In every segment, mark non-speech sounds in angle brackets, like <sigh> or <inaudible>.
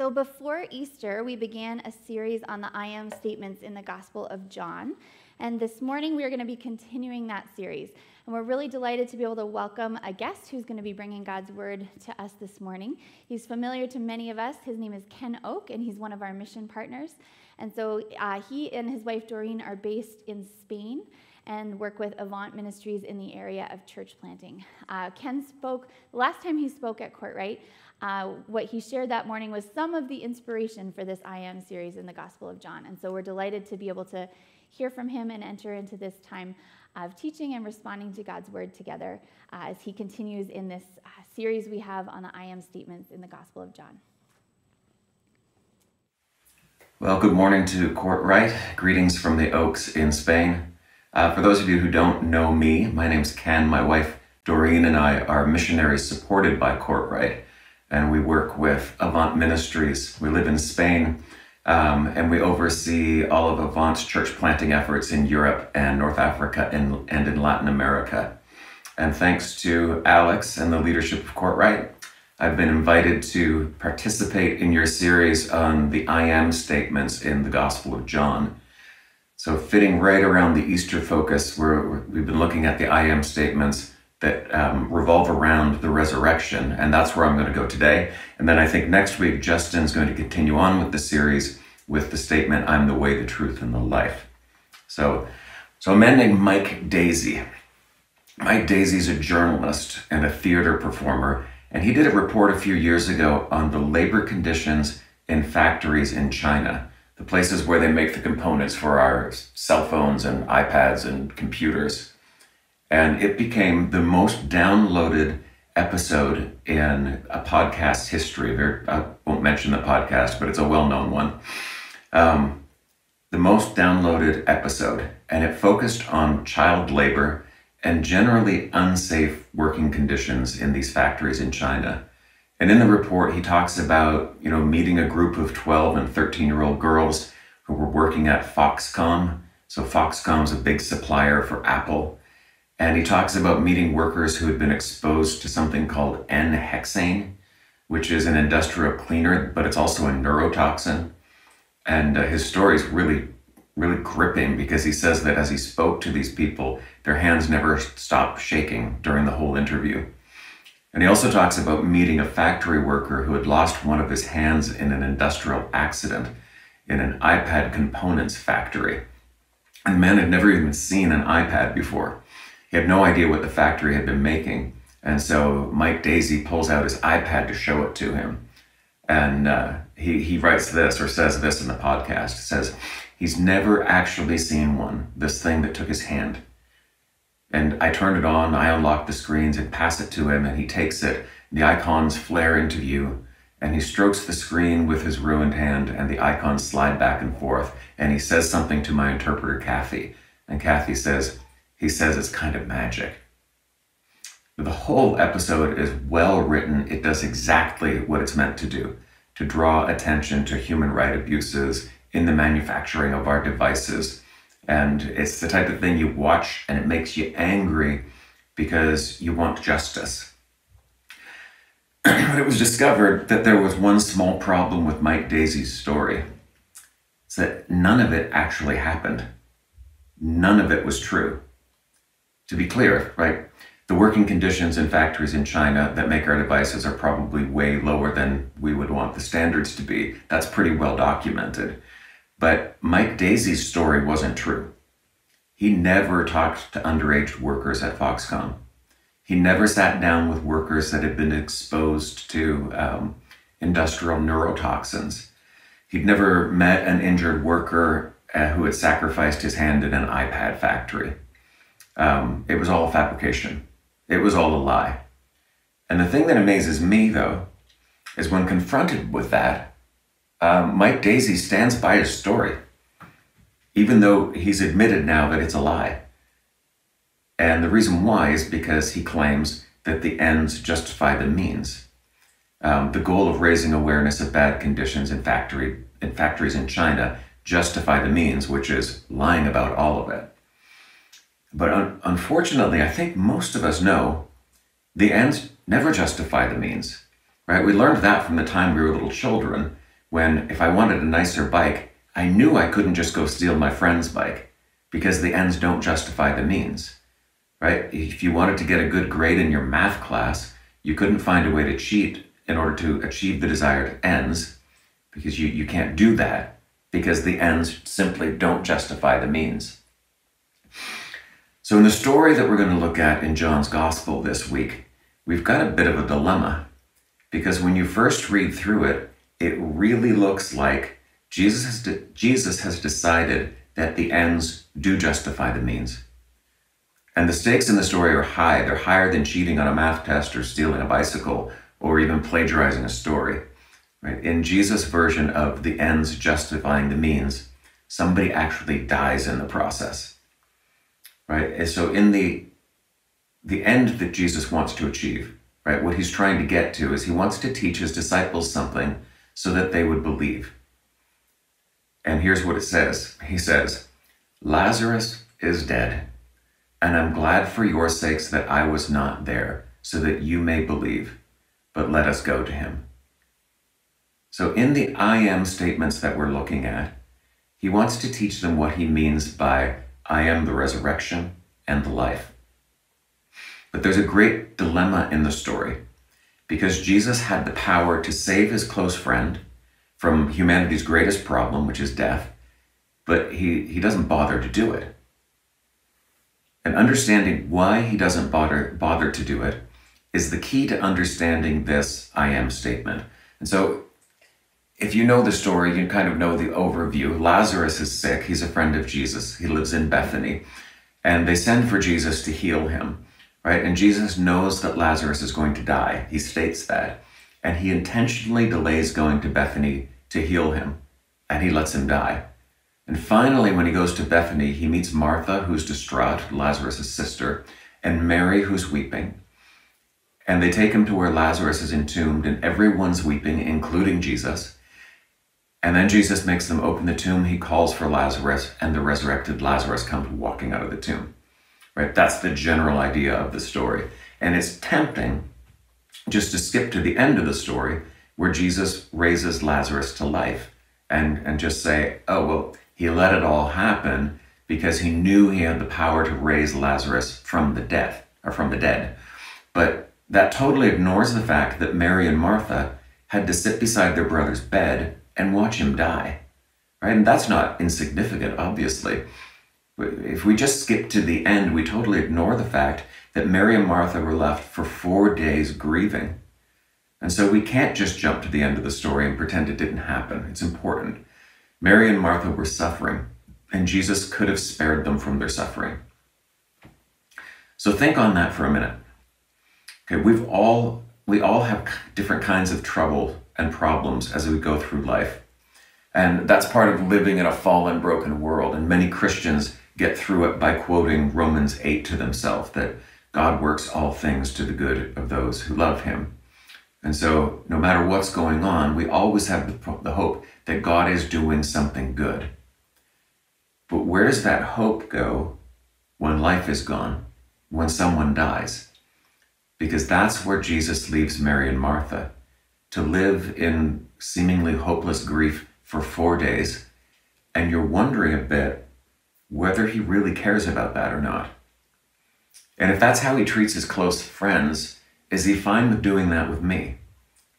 So, before Easter, we began a series on the I am statements in the Gospel of John. And this morning, we are going to be continuing that series. And we're really delighted to be able to welcome a guest who's going to be bringing God's word to us this morning. He's familiar to many of us. His name is Ken Oak, and he's one of our mission partners. And so, uh, he and his wife Doreen are based in Spain and work with Avant Ministries in the area of church planting. Uh, Ken spoke, last time he spoke at Courtright, uh, what he shared that morning was some of the inspiration for this I Am series in the Gospel of John. And so we're delighted to be able to hear from him and enter into this time of teaching and responding to God's word together uh, as he continues in this uh, series we have on the I Am statements in the Gospel of John. Well, good morning to Courtright. Greetings from the Oaks in Spain. Uh, for those of you who don't know me, my name's Ken. My wife Doreen and I are missionaries supported by Courtright and we work with Avant Ministries. We live in Spain, um, and we oversee all of Avant's church planting efforts in Europe and North Africa and, and in Latin America. And thanks to Alex and the leadership of Courtright, I've been invited to participate in your series on the I am statements in the Gospel of John. So, fitting right around the Easter focus, where we've been looking at the I am statements that um, revolve around the resurrection. And that's where I'm going to go today. And then I think next week, Justin's going to continue on with the series with the statement, I'm the way, the truth, and the life. So, so a man named Mike Daisey. Mike Daisey's a journalist and a theater performer. And he did a report a few years ago on the labor conditions in factories in China, the places where they make the components for our cell phones and iPads and computers and it became the most downloaded episode in a podcast history. I won't mention the podcast, but it's a well known one. Um, the most downloaded episode, and it focused on child labor and generally unsafe working conditions in these factories in China. And in the report, he talks about you know meeting a group of 12 and 13 year old girls who were working at Foxconn. So Foxconn is a big supplier for Apple and he talks about meeting workers who had been exposed to something called N-hexane, which is an industrial cleaner, but it's also a neurotoxin. And uh, his story is really, really gripping because he says that as he spoke to these people, their hands never stopped shaking during the whole interview. And he also talks about meeting a factory worker who had lost one of his hands in an industrial accident in an iPad components factory. And the man had never even seen an iPad before. He had no idea what the factory had been making. And so Mike Daisey pulls out his iPad to show it to him. And uh, he, he writes this or says this in the podcast. says, he's never actually seen one, this thing that took his hand. And I turn it on, I unlock the screens and pass it to him, and he takes it. The icons flare into view, and he strokes the screen with his ruined hand, and the icons slide back and forth. And he says something to my interpreter, Kathy. And Kathy says, he says it's kind of magic. The whole episode is well written. It does exactly what it's meant to do to draw attention to human right abuses in the manufacturing of our devices. And it's the type of thing you watch and it makes you angry because you want justice. <clears throat> but it was discovered that there was one small problem with Mike Daisey's story. It's that none of it actually happened. None of it was true to be clear, right, the working conditions in factories in China that make our devices are probably way lower than we would want the standards to be. That's pretty well documented. But Mike Daisey's story wasn't true. He never talked to underage workers at Foxconn. He never sat down with workers that had been exposed to um, industrial neurotoxins. He'd never met an injured worker uh, who had sacrificed his hand in an iPad factory. Um, it was all fabrication. It was all a lie. And the thing that amazes me, though, is when confronted with that, um, Mike Daisey stands by his story, even though he's admitted now that it's a lie. And the reason why is because he claims that the ends justify the means. Um, the goal of raising awareness of bad conditions in factory in factories in China justify the means, which is lying about all of it. But un- unfortunately, I think most of us know the ends never justify the means, right? We learned that from the time we were little children. when if I wanted a nicer bike, I knew I couldn't just go steal my friend's bike because the ends don't justify the means, right? If you wanted to get a good grade in your math class, you couldn't find a way to cheat in order to achieve the desired ends because you, you can't do that because the ends simply don't justify the means. So, in the story that we're going to look at in John's Gospel this week, we've got a bit of a dilemma because when you first read through it, it really looks like Jesus has, de- Jesus has decided that the ends do justify the means. And the stakes in the story are high. They're higher than cheating on a math test or stealing a bicycle or even plagiarizing a story. Right? In Jesus' version of the ends justifying the means, somebody actually dies in the process. Right? And so in the the end that Jesus wants to achieve, right? What he's trying to get to is he wants to teach his disciples something so that they would believe. And here's what it says. He says, Lazarus is dead, and I'm glad for your sakes that I was not there, so that you may believe. But let us go to him. So, in the I am statements that we're looking at, he wants to teach them what he means by I am the resurrection and the life. But there's a great dilemma in the story because Jesus had the power to save his close friend from humanity's greatest problem, which is death, but he, he doesn't bother to do it. And understanding why he doesn't bother, bother to do it is the key to understanding this I am statement. And so if you know the story, you kind of know the overview. Lazarus is sick. He's a friend of Jesus. He lives in Bethany. And they send for Jesus to heal him, right? And Jesus knows that Lazarus is going to die. He states that. And he intentionally delays going to Bethany to heal him. And he lets him die. And finally, when he goes to Bethany, he meets Martha, who's distraught, Lazarus' sister, and Mary, who's weeping. And they take him to where Lazarus is entombed, and everyone's weeping, including Jesus. And then Jesus makes them open the tomb. He calls for Lazarus, and the resurrected Lazarus comes walking out of the tomb. Right? That's the general idea of the story. And it's tempting just to skip to the end of the story where Jesus raises Lazarus to life and, and just say, oh, well, he let it all happen because he knew he had the power to raise Lazarus from the death or from the dead. But that totally ignores the fact that Mary and Martha had to sit beside their brother's bed and watch him die. Right? And that's not insignificant, obviously. If we just skip to the end, we totally ignore the fact that Mary and Martha were left for four days grieving. And so we can't just jump to the end of the story and pretend it didn't happen. It's important. Mary and Martha were suffering, and Jesus could have spared them from their suffering. So think on that for a minute. Okay, we've all we all have different kinds of trouble and problems as we go through life. And that's part of living in a fallen, broken world. And many Christians get through it by quoting Romans 8 to themselves that God works all things to the good of those who love him. And so, no matter what's going on, we always have the, the hope that God is doing something good. But where does that hope go when life is gone, when someone dies? Because that's where Jesus leaves Mary and Martha to live in seemingly hopeless grief for four days, and you're wondering a bit whether he really cares about that or not. And if that's how he treats his close friends, is he fine with doing that with me?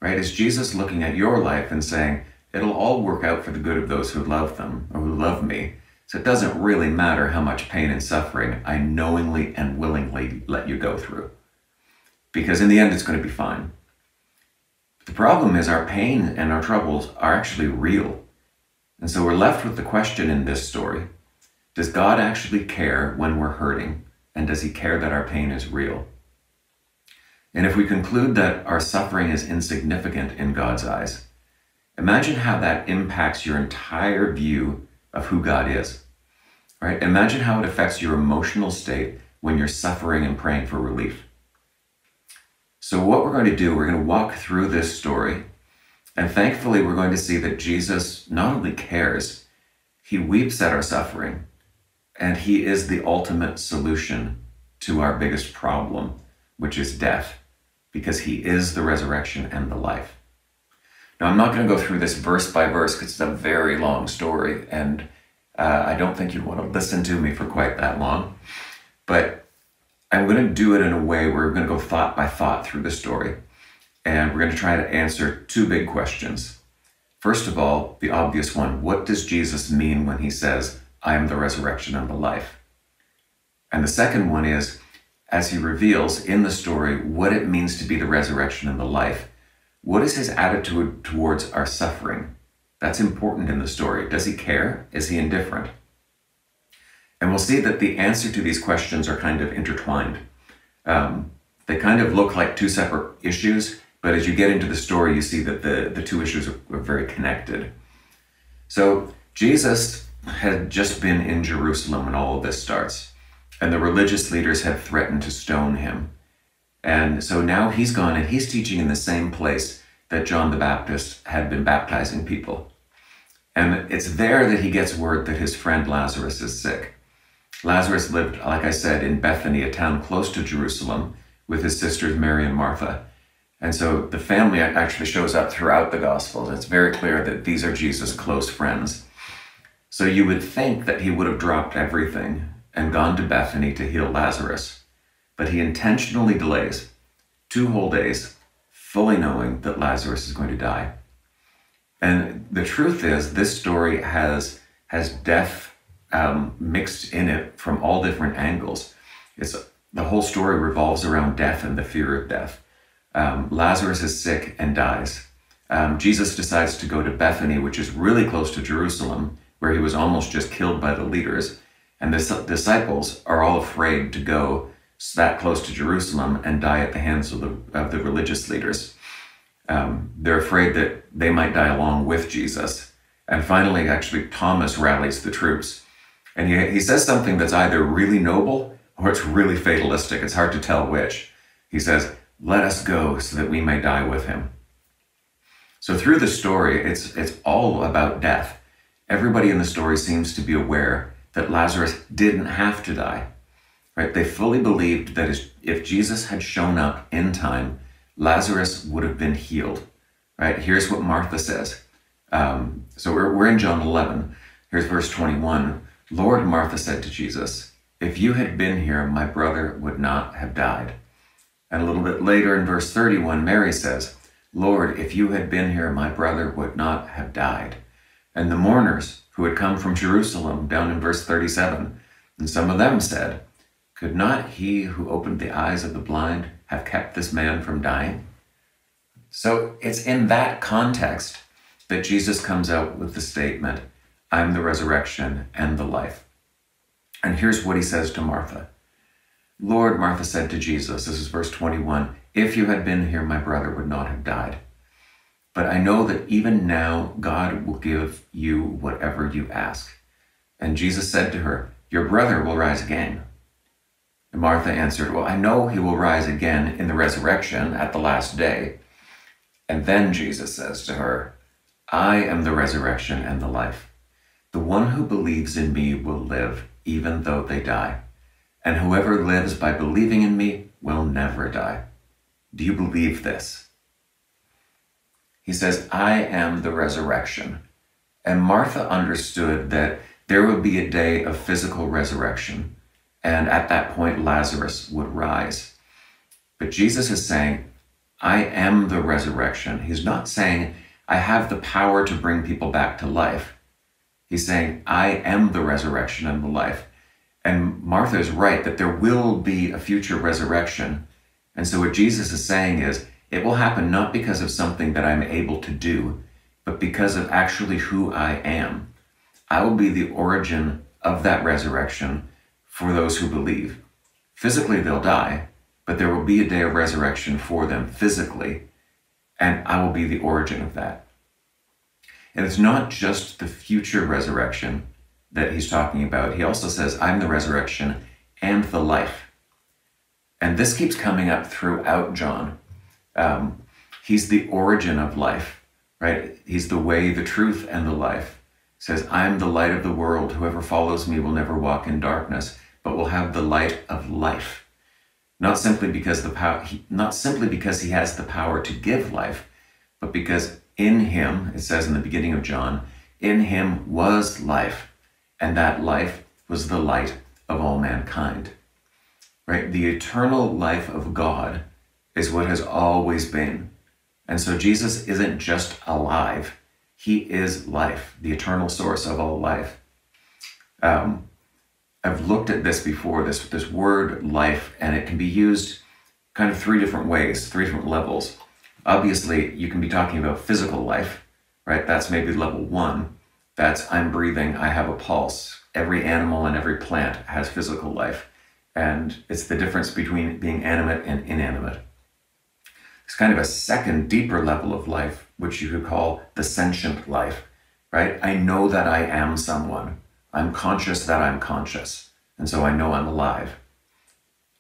Right? Is Jesus looking at your life and saying, it'll all work out for the good of those who love them or who love me? So it doesn't really matter how much pain and suffering I knowingly and willingly let you go through. Because in the end, it's going to be fine. The problem is our pain and our troubles are actually real. And so we're left with the question in this story Does God actually care when we're hurting? And does he care that our pain is real? And if we conclude that our suffering is insignificant in God's eyes, imagine how that impacts your entire view of who God is. Right? Imagine how it affects your emotional state when you're suffering and praying for relief. So, what we're going to do, we're going to walk through this story. And thankfully, we're going to see that Jesus not only cares, he weeps at our suffering, and he is the ultimate solution to our biggest problem, which is death, because he is the resurrection and the life. Now, I'm not going to go through this verse by verse because it's a very long story, and uh, I don't think you'd want to listen to me for quite that long. But I'm going to do it in a way where we're going to go thought by thought through the story, and we're going to try to answer two big questions. First of all, the obvious one what does Jesus mean when he says, I am the resurrection and the life? And the second one is, as he reveals in the story what it means to be the resurrection and the life, what is his attitude towards our suffering? That's important in the story. Does he care? Is he indifferent? And we'll see that the answer to these questions are kind of intertwined. Um, they kind of look like two separate issues, but as you get into the story, you see that the, the two issues are, are very connected. So Jesus had just been in Jerusalem when all of this starts, and the religious leaders had threatened to stone him. And so now he's gone and he's teaching in the same place that John the Baptist had been baptizing people. And it's there that he gets word that his friend Lazarus is sick. Lazarus lived, like I said, in Bethany, a town close to Jerusalem, with his sisters Mary and Martha. And so the family actually shows up throughout the Gospels. It's very clear that these are Jesus' close friends. So you would think that he would have dropped everything and gone to Bethany to heal Lazarus. But he intentionally delays two whole days, fully knowing that Lazarus is going to die. And the truth is, this story has, has death um, mixed in it from all different angles. It's, the whole story revolves around death and the fear of death. Um, Lazarus is sick and dies. Um, Jesus decides to go to Bethany, which is really close to Jerusalem, where he was almost just killed by the leaders. And the disciples are all afraid to go that close to Jerusalem and die at the hands of the, of the religious leaders. Um, they're afraid that they might die along with Jesus. And finally, actually, Thomas rallies the troops. And he, he says something that's either really noble or it's really fatalistic. It's hard to tell which. He says, let us go so that we may die with him. So through the story, it's, it's all about death. Everybody in the story seems to be aware that Lazarus didn't have to die. Right? They fully believed that if Jesus had shown up in time, Lazarus would have been healed. Right? Here's what Martha says. Um, so we're, we're in John 11. Here's verse 21. Lord, Martha said to Jesus, If you had been here, my brother would not have died. And a little bit later in verse 31, Mary says, Lord, if you had been here, my brother would not have died. And the mourners who had come from Jerusalem, down in verse 37, and some of them said, Could not he who opened the eyes of the blind have kept this man from dying? So it's in that context that Jesus comes out with the statement, I'm the resurrection and the life. And here's what he says to Martha Lord, Martha said to Jesus, this is verse 21, if you had been here, my brother would not have died. But I know that even now God will give you whatever you ask. And Jesus said to her, Your brother will rise again. And Martha answered, Well, I know he will rise again in the resurrection at the last day. And then Jesus says to her, I am the resurrection and the life. The one who believes in me will live even though they die and whoever lives by believing in me will never die. Do you believe this? He says, I am the resurrection. And Martha understood that there would be a day of physical resurrection, and at that point, Lazarus would rise. But Jesus is saying, I am the resurrection. He's not saying, I have the power to bring people back to life. He's saying, I am the resurrection and the life. And Martha is right that there will be a future resurrection. And so what Jesus is saying is, it will happen not because of something that I'm able to do, but because of actually who I am. I will be the origin of that resurrection for those who believe. Physically, they'll die, but there will be a day of resurrection for them physically, and I will be the origin of that. And it's not just the future resurrection, that he's talking about, he also says, I'm the resurrection and the life. And this keeps coming up throughout John. Um, he's the origin of life, right? He's the way, the truth, and the life. He says, I'm the light of the world. Whoever follows me will never walk in darkness, but will have the light of life. Not simply because the power, not simply because he has the power to give life, but because In him, it says in the beginning of John, in him was life, and that life was the light of all mankind. Right? The eternal life of God is what has always been. And so Jesus isn't just alive, he is life, the eternal source of all life. Um, I've looked at this before, this, this word life, and it can be used kind of three different ways, three different levels. Obviously, you can be talking about physical life, right? That's maybe level one. That's I'm breathing, I have a pulse. Every animal and every plant has physical life. And it's the difference between being animate and inanimate. It's kind of a second, deeper level of life, which you could call the sentient life, right? I know that I am someone. I'm conscious that I'm conscious. And so I know I'm alive.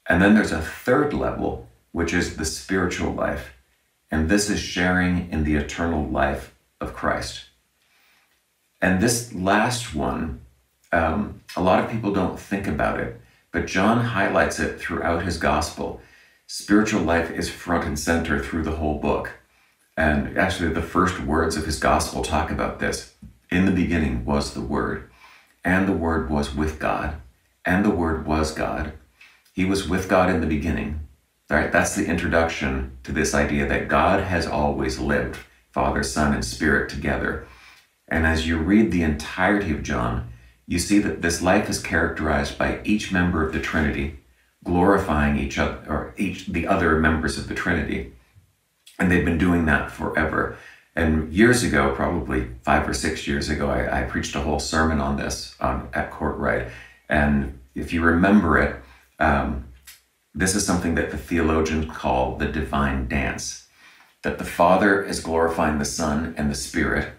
And then there's a third level, which is the spiritual life. And this is sharing in the eternal life of Christ. And this last one, um, a lot of people don't think about it, but John highlights it throughout his gospel. Spiritual life is front and center through the whole book. And actually, the first words of his gospel talk about this. In the beginning was the Word, and the Word was with God, and the Word was God. He was with God in the beginning. Right? That's the introduction to this idea that God has always lived, Father, Son, and Spirit together. And as you read the entirety of John, you see that this life is characterized by each member of the Trinity glorifying each other or each the other members of the Trinity. And they've been doing that forever. And years ago, probably five or six years ago, I, I preached a whole sermon on this on, at Courtright. And if you remember it, um, this is something that the theologians call the divine dance. That the Father is glorifying the Son and the Spirit,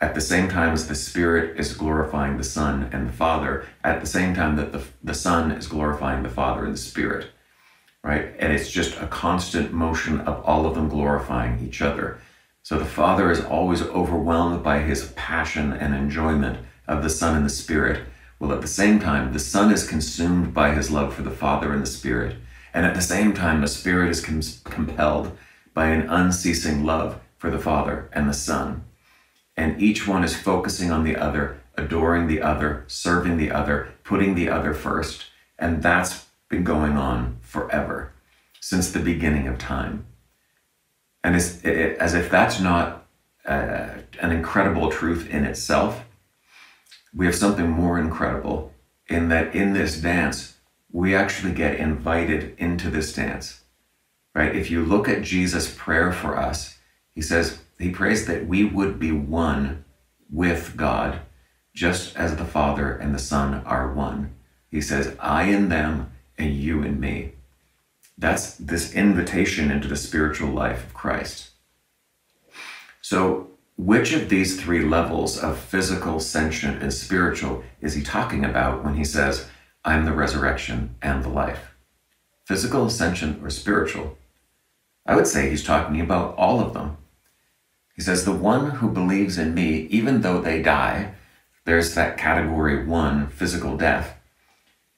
at the same time as the Spirit is glorifying the Son and the Father, at the same time that the, the Son is glorifying the Father and the Spirit, right? And it's just a constant motion of all of them glorifying each other. So the Father is always overwhelmed by his passion and enjoyment of the Son and the Spirit. Well, at the same time, the Son is consumed by his love for the Father and the Spirit. And at the same time, the Spirit is com- compelled by an unceasing love for the Father and the Son and each one is focusing on the other, adoring the other, serving the other, putting the other first. And that's been going on forever, since the beginning of time. And as, as if that's not uh, an incredible truth in itself, we have something more incredible in that in this dance, we actually get invited into this dance, right? If you look at Jesus' prayer for us, he says, he prays that we would be one with God, just as the Father and the Son are one. He says, I in them and you in me. That's this invitation into the spiritual life of Christ. So, which of these three levels of physical, sentient, and spiritual is he talking about when he says, I'm the resurrection and the life? Physical, sentient or spiritual? I would say he's talking about all of them. He says, The one who believes in me, even though they die, there's that category one, physical death.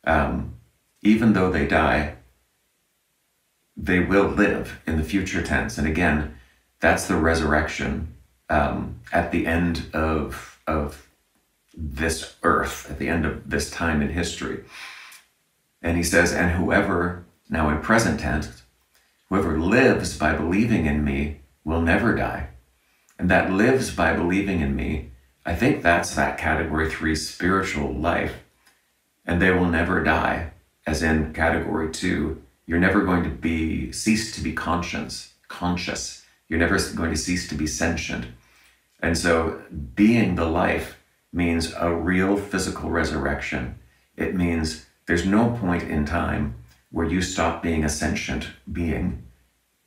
Um, even though they die, they will live in the future tense. And again, that's the resurrection um, at the end of, of this earth, at the end of this time in history. And he says, And whoever, now in present tense, whoever lives by believing in me will never die and that lives by believing in me, I think that's that category three spiritual life. And they will never die, as in category two, you're never going to be cease to be conscious, conscious. You're never going to cease to be sentient. And so being the life means a real physical resurrection. It means there's no point in time where you stop being a sentient being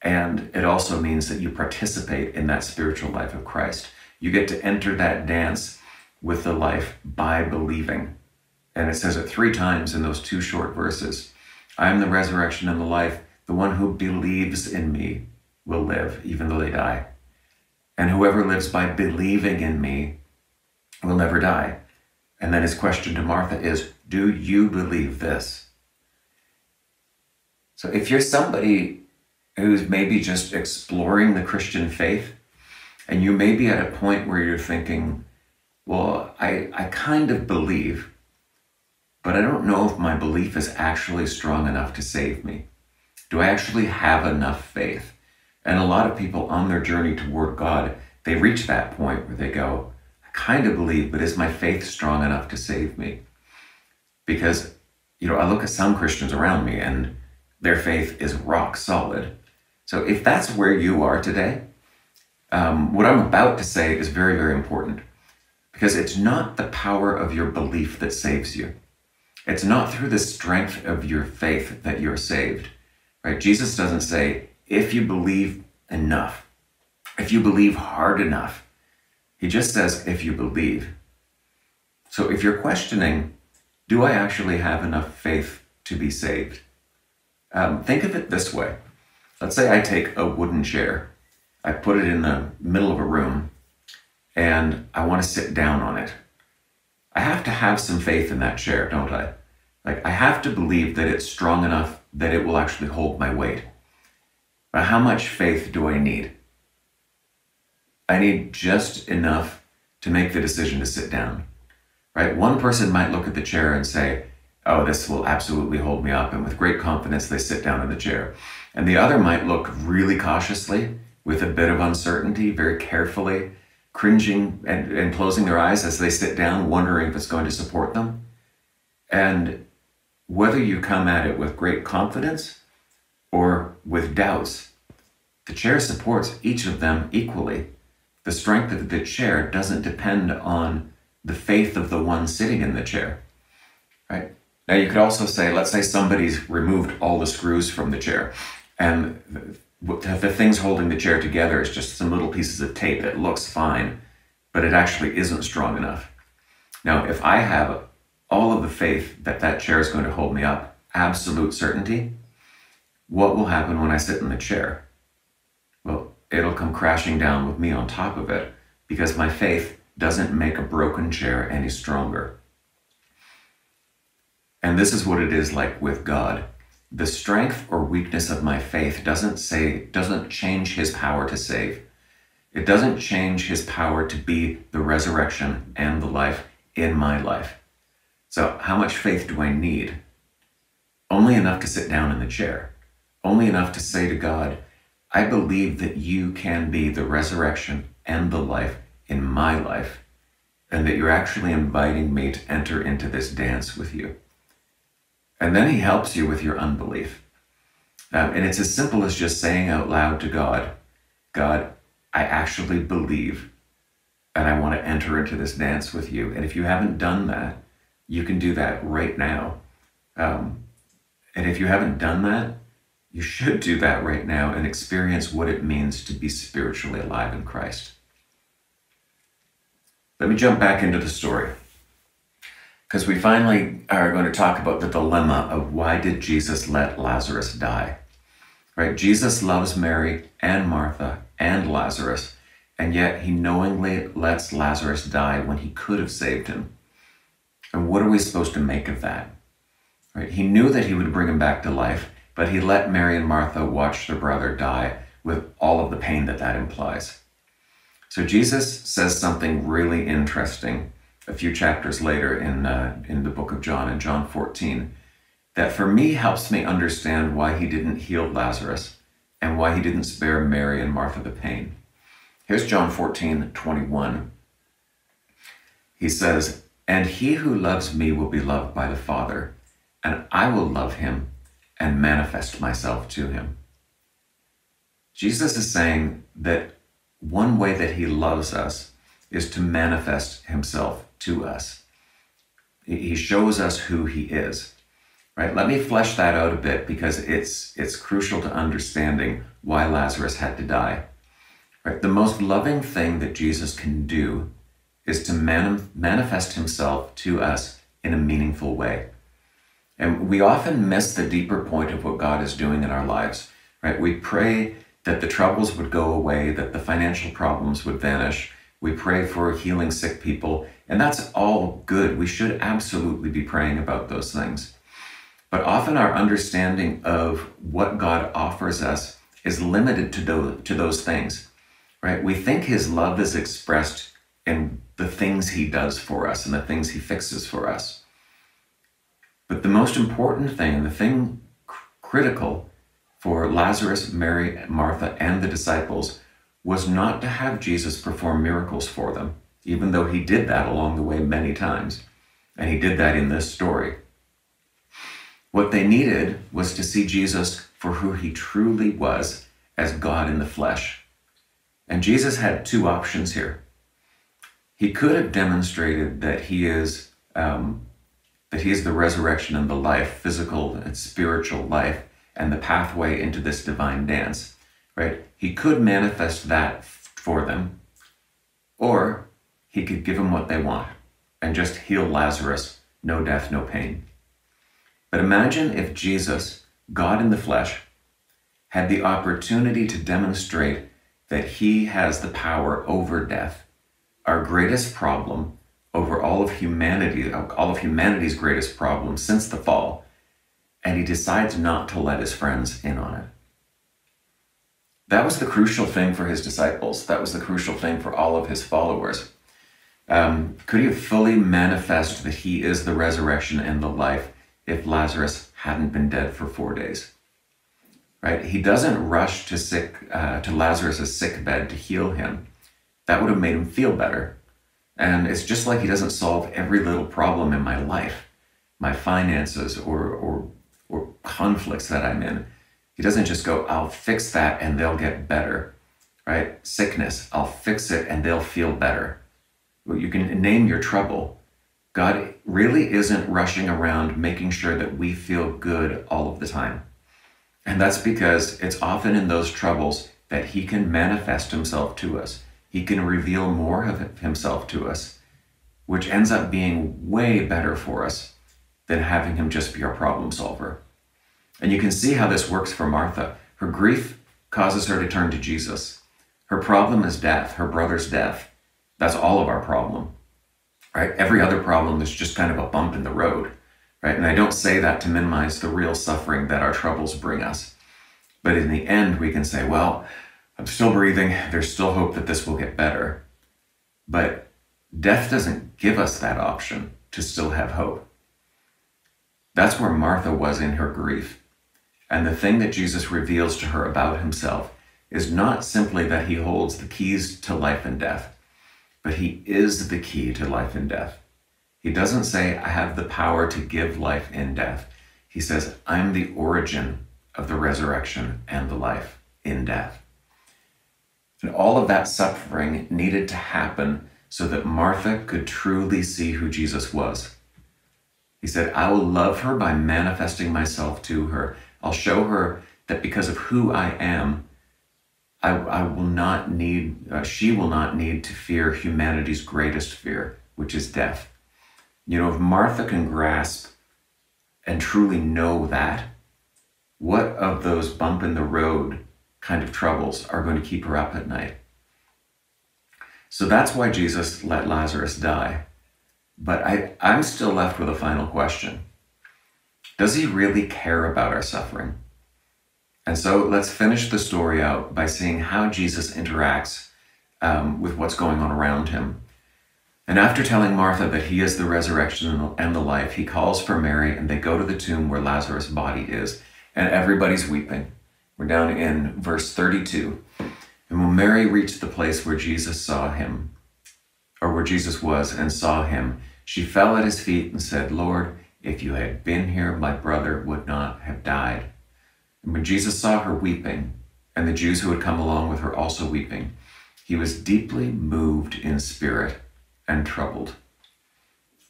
and it also means that you participate in that spiritual life of Christ. You get to enter that dance with the life by believing. And it says it three times in those two short verses I am the resurrection and the life. The one who believes in me will live, even though they die. And whoever lives by believing in me will never die. And then his question to Martha is Do you believe this? So if you're somebody who's maybe just exploring the Christian faith, And you may be at a point where you're thinking, well, I, I kind of believe, but I don't know if my belief is actually strong enough to save me. Do I actually have enough faith? And a lot of people on their journey toward God, they reach that point where they go, kind of believe, but is my faith strong enough to save me? Because, you know, I look at some Christians around me and their faith is rock solid. So if that's where you are today, um, what I'm about to say is very, very important because it's not the power of your belief that saves you. It's not through the strength of your faith that you're saved, right? Jesus doesn't say, if you believe enough, if you believe hard enough. He just says, if you believe. So if you're questioning, do I actually have enough faith to be saved? Um, think of it this way. Let's say I take a wooden chair I put it in the middle of a room and I want to sit down on it. I have to have some faith in that chair, don't I? Like, I have to believe that it's strong enough that it will actually hold my weight. But how much faith do I need? I need just enough to make the decision to sit down, right? One person might look at the chair and say, oh, this will absolutely hold me up. And with great confidence, they sit down in the chair. And the other might look really cautiously with a bit of uncertainty, very carefully, cringing and, and closing their eyes as they sit down, wondering if it's going to support them. And whether you come at it with great confidence or with doubts, the chair supports each of them equally. The strength of the chair doesn't depend on the faith of the one sitting in the chair, right? Now, you could also say, let's say somebody's removed all the screws from the chair and the things holding the chair together is just some little pieces of tape. It looks fine, but it actually isn't strong enough. Now, if I have all of the faith that that chair is going to hold me up, absolute certainty, what will happen when I sit in the chair? Well, it'll come crashing down with me on top of it because my faith doesn't make a broken chair any stronger. And this is what it is like with God. The strength or weakness of my faith doesn't say doesn't change his power to save. It doesn't change his power to be the resurrection and the life in my life. So how much faith do i need? Only enough to sit down in the chair. Only enough to say to god i believe that you can be the resurrection and the life in my life and that you're actually inviting me to enter into this dance with you and then he helps you with your unbelief. Um, and it's as simple as just saying out loud to God, God, I actually believe and I want to enter into this dance with you. And if you haven't done that, you can do that right now. Um, and if you haven't done that, you should do that right now and experience what it means to be spiritually alive in Christ. Let me jump back into the story because we finally are going to talk about the dilemma of why did Jesus let Lazarus die? Right? Jesus loves Mary and Martha and Lazarus, and yet he knowingly lets Lazarus die when he could have saved him. And what are we supposed to make of that? Right? He knew that he would bring him back to life, but he let Mary and Martha watch their brother die with all of the pain that that implies. So Jesus says something really interesting a few chapters later in, uh, in the book of John, in John 14, that for me helps me understand why he didn't heal Lazarus and why he didn't spare Mary and Martha the pain. Here's John 14, 21. He says, And he who loves me will be loved by the Father, and I will love him and manifest myself to him. Jesus is saying that one way that he loves us is to manifest himself to us. He shows us who he is. Right? Let me flesh that out a bit because it's it's crucial to understanding why Lazarus had to die. Right? The most loving thing that Jesus can do is to man- manifest himself to us in a meaningful way. And we often miss the deeper point of what God is doing in our lives. Right? We pray that the troubles would go away, that the financial problems would vanish. We pray for healing sick people, and that's all good. We should absolutely be praying about those things. But often our understanding of what God offers us is limited to those, to those things. right? We think his love is expressed in the things he does for us and the things he fixes for us. But the most important thing, and the thing critical for Lazarus, Mary, Martha, and the disciples was not to have Jesus perform miracles for them, even though he did that along the way many times. And he did that in this story. What they needed was to see Jesus for who he truly was as God in the flesh. And Jesus had two options here. He could have demonstrated that he is um, that he is the resurrection and the life, physical and spiritual life, and the pathway into this divine dance. Right? He could manifest that for them, or he could give them what they want and just heal Lazarus, no death, no pain. But imagine if Jesus, God in the flesh, had the opportunity to demonstrate that he has the power over death, our greatest problem over all of humanity, all of humanity's greatest problems since the fall, and he decides not to let his friends in on it. That was the crucial thing for his disciples. That was the crucial thing for all of his followers. Um, could he have fully manifest that he is the resurrection and the life if Lazarus hadn't been dead for four days? Right? He doesn't rush to sick uh, to Lazarus' sick bed to heal him. That would have made him feel better. And it's just like he doesn't solve every little problem in my life, my finances or or or conflicts that I'm in. He doesn't just go, I'll fix that and they'll get better. Right? Sickness, I'll fix it and they'll feel better you can name your trouble. God really isn't rushing around making sure that we feel good all of the time. And that's because it's often in those troubles that He can manifest Himself to us. He can reveal more of Himself to us, which ends up being way better for us than having Him just be our problem solver. And you can see how this works for Martha. Her grief causes her to turn to Jesus. Her problem is death, her brother's death. That's all of our problem, right? Every other problem is just kind of a bump in the road, right? And I don't say that to minimize the real suffering that our troubles bring us. But in the end, we can say, well, I'm still breathing. There's still hope that this will get better. But death doesn't give us that option to still have hope. That's where Martha was in her grief. And the thing that Jesus reveals to her about himself is not simply that he holds the keys to life and death, but he is the key to life and death. He doesn't say, I have the power to give life in death. He says, I'm the origin of the resurrection and the life in death. And all of that suffering needed to happen so that Martha could truly see who Jesus was. He said, I will love her by manifesting myself to her. I'll show her that because of who I am, I, I will not need, uh, she will not need to fear humanity's greatest fear, which is death. You know, if Martha can grasp and truly know that, what of those bump in the road kind of troubles are going to keep her up at night? So that's why Jesus let Lazarus die. But I, I'm still left with a final question Does he really care about our suffering? And so let's finish the story out by seeing how Jesus interacts um, with what's going on around him. And after telling Martha that he is the resurrection and the life, he calls for Mary and they go to the tomb where Lazarus' body is. And everybody's weeping. We're down in verse 32. And when Mary reached the place where Jesus saw him, or where Jesus was and saw him, she fell at his feet and said, Lord, if you had been here, my brother would not have died. And when Jesus saw her weeping, and the Jews who had come along with her also weeping, he was deeply moved in spirit and troubled.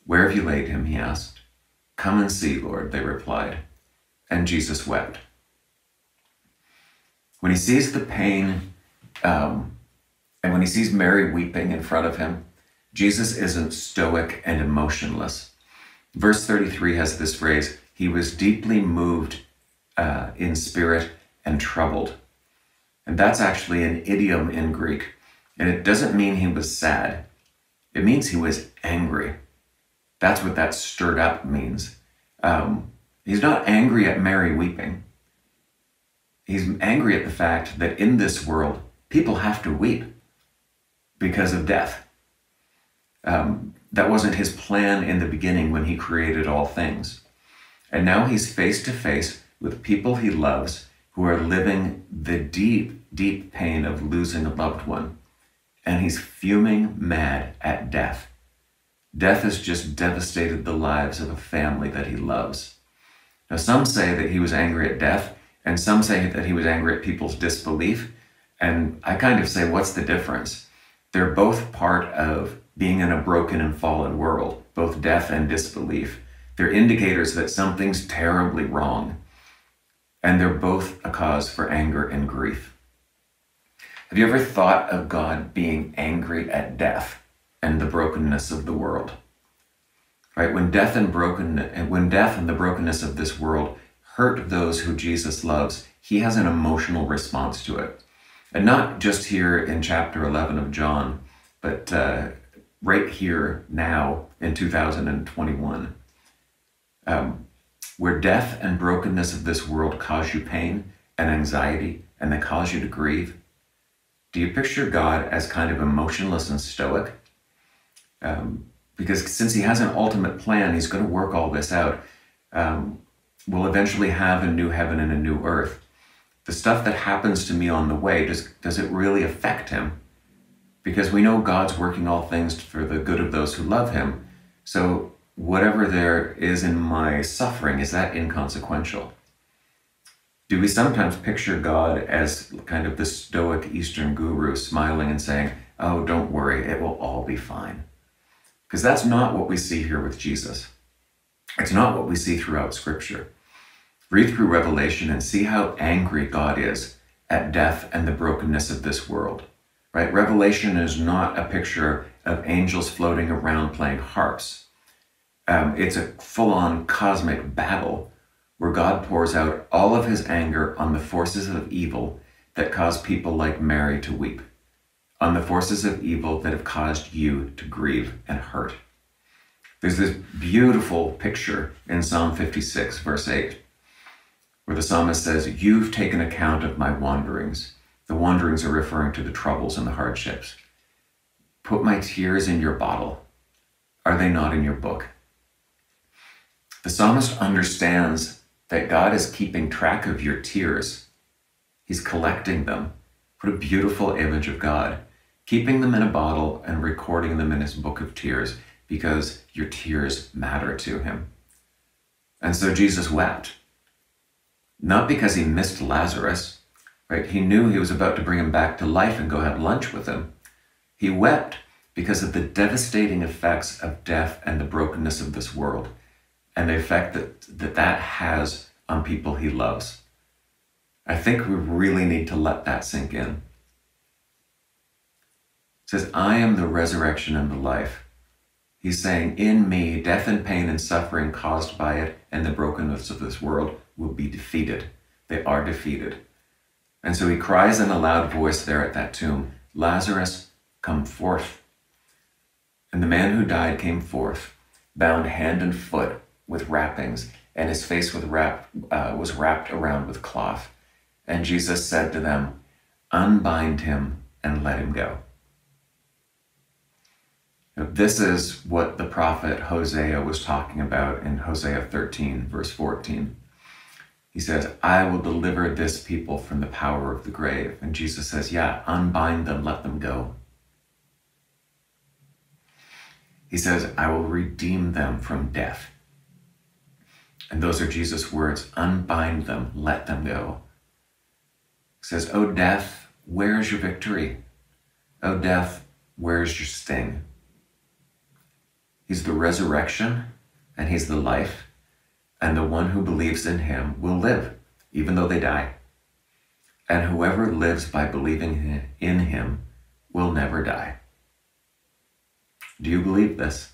Where have you laid him? he asked. Come and see, Lord, they replied. And Jesus wept. When he sees the pain, um, and when he sees Mary weeping in front of him, Jesus isn't stoic and emotionless. Verse 33 has this phrase He was deeply moved uh, in spirit and troubled. And that's actually an idiom in Greek. And it doesn't mean he was sad, it means he was angry. That's what that stirred up means. Um, he's not angry at Mary weeping. He's angry at the fact that in this world, people have to weep. because of death. Um, that wasn't his plan in the beginning when he created all things. And now he's face to face with people he loves who are living the deep, deep pain of losing a loved one. And he's fuming mad at death. Death has just devastated the lives of a family that he loves. Now, some say that he was angry at death, and some say that he was angry at people's disbelief. And I kind of say, what's the difference? They're both part of being in a broken and fallen world, both death and disbelief. They're indicators that something's terribly wrong. And they're both a cause for anger and grief. Have you ever thought of God being angry at death and the brokenness of the world? Right? When death and broken when death and the brokenness of this world hurt those who Jesus loves, he has an emotional response to it. And not just here in chapter 11 of John, but uh, right here now in 2021. Um, where death and brokenness of this world cause you pain and anxiety and they cause you to grieve, do you picture God as kind of emotionless and stoic? Um, because since he has an ultimate plan, he's going to work all this out. Um, we'll eventually have a new heaven and a new earth. The stuff that happens to me on the way, does, does it really affect him? Because we know God's working all things for the good of those who love him. So whatever there is in my suffering, is that inconsequential? Do we sometimes picture God as kind of the stoic Eastern guru smiling and saying, Oh, don't worry, it will all be fine? Because that's not what we see here with Jesus. It's not what we see throughout Scripture. Read through Revelation and see how angry God is at death and the brokenness of this world. Right? Revelation is not a picture of angels floating around playing harps. Um, it's a full on cosmic battle where God pours out all of his anger on the forces of evil that cause people like Mary to weep on the forces of evil that have caused you to grieve and hurt. There's this beautiful picture in Psalm 56, verse 8, where the psalmist says, You've taken account of my wanderings. The wanderings are referring to the troubles and the hardships. Put my tears in your bottle. Are they not in your book? The psalmist understands that God is keeping track of your tears. He's collecting them. What a beautiful image of God keeping them in a bottle and recording them in his book of tears because your tears matter to him. And so Jesus wept. Not because he missed Lazarus, right? He knew he was about to bring him back to life and go have lunch with him. He wept because of the devastating effects of death and the brokenness of this world and the effect that that, that has on people he loves. I think we really need to let that sink in says, I am the resurrection and the life. He's saying, In me, death and pain and suffering caused by it and the brokenness of this world will be defeated. They are defeated. And so he cries in a loud voice there at that tomb, Lazarus, come forth. And the man who died came forth, bound hand and foot with wrappings, and his face with wrap, uh, was wrapped around with cloth. And Jesus said to them, Unbind him and let him go. This is what the prophet Hosea was talking about in Hosea 13, verse 14. He says, I will deliver this people from the power of the grave. And Jesus says, Yeah, unbind them, let them go. He says, I will redeem them from death. And those are Jesus' words unbind them, let them go. He says, O death, where's your victory? O death, where's your sting? He's the resurrection and He's the life, and the one who believes in Him will live, even though they die. And whoever lives by believing in Him will never die. Do you believe this?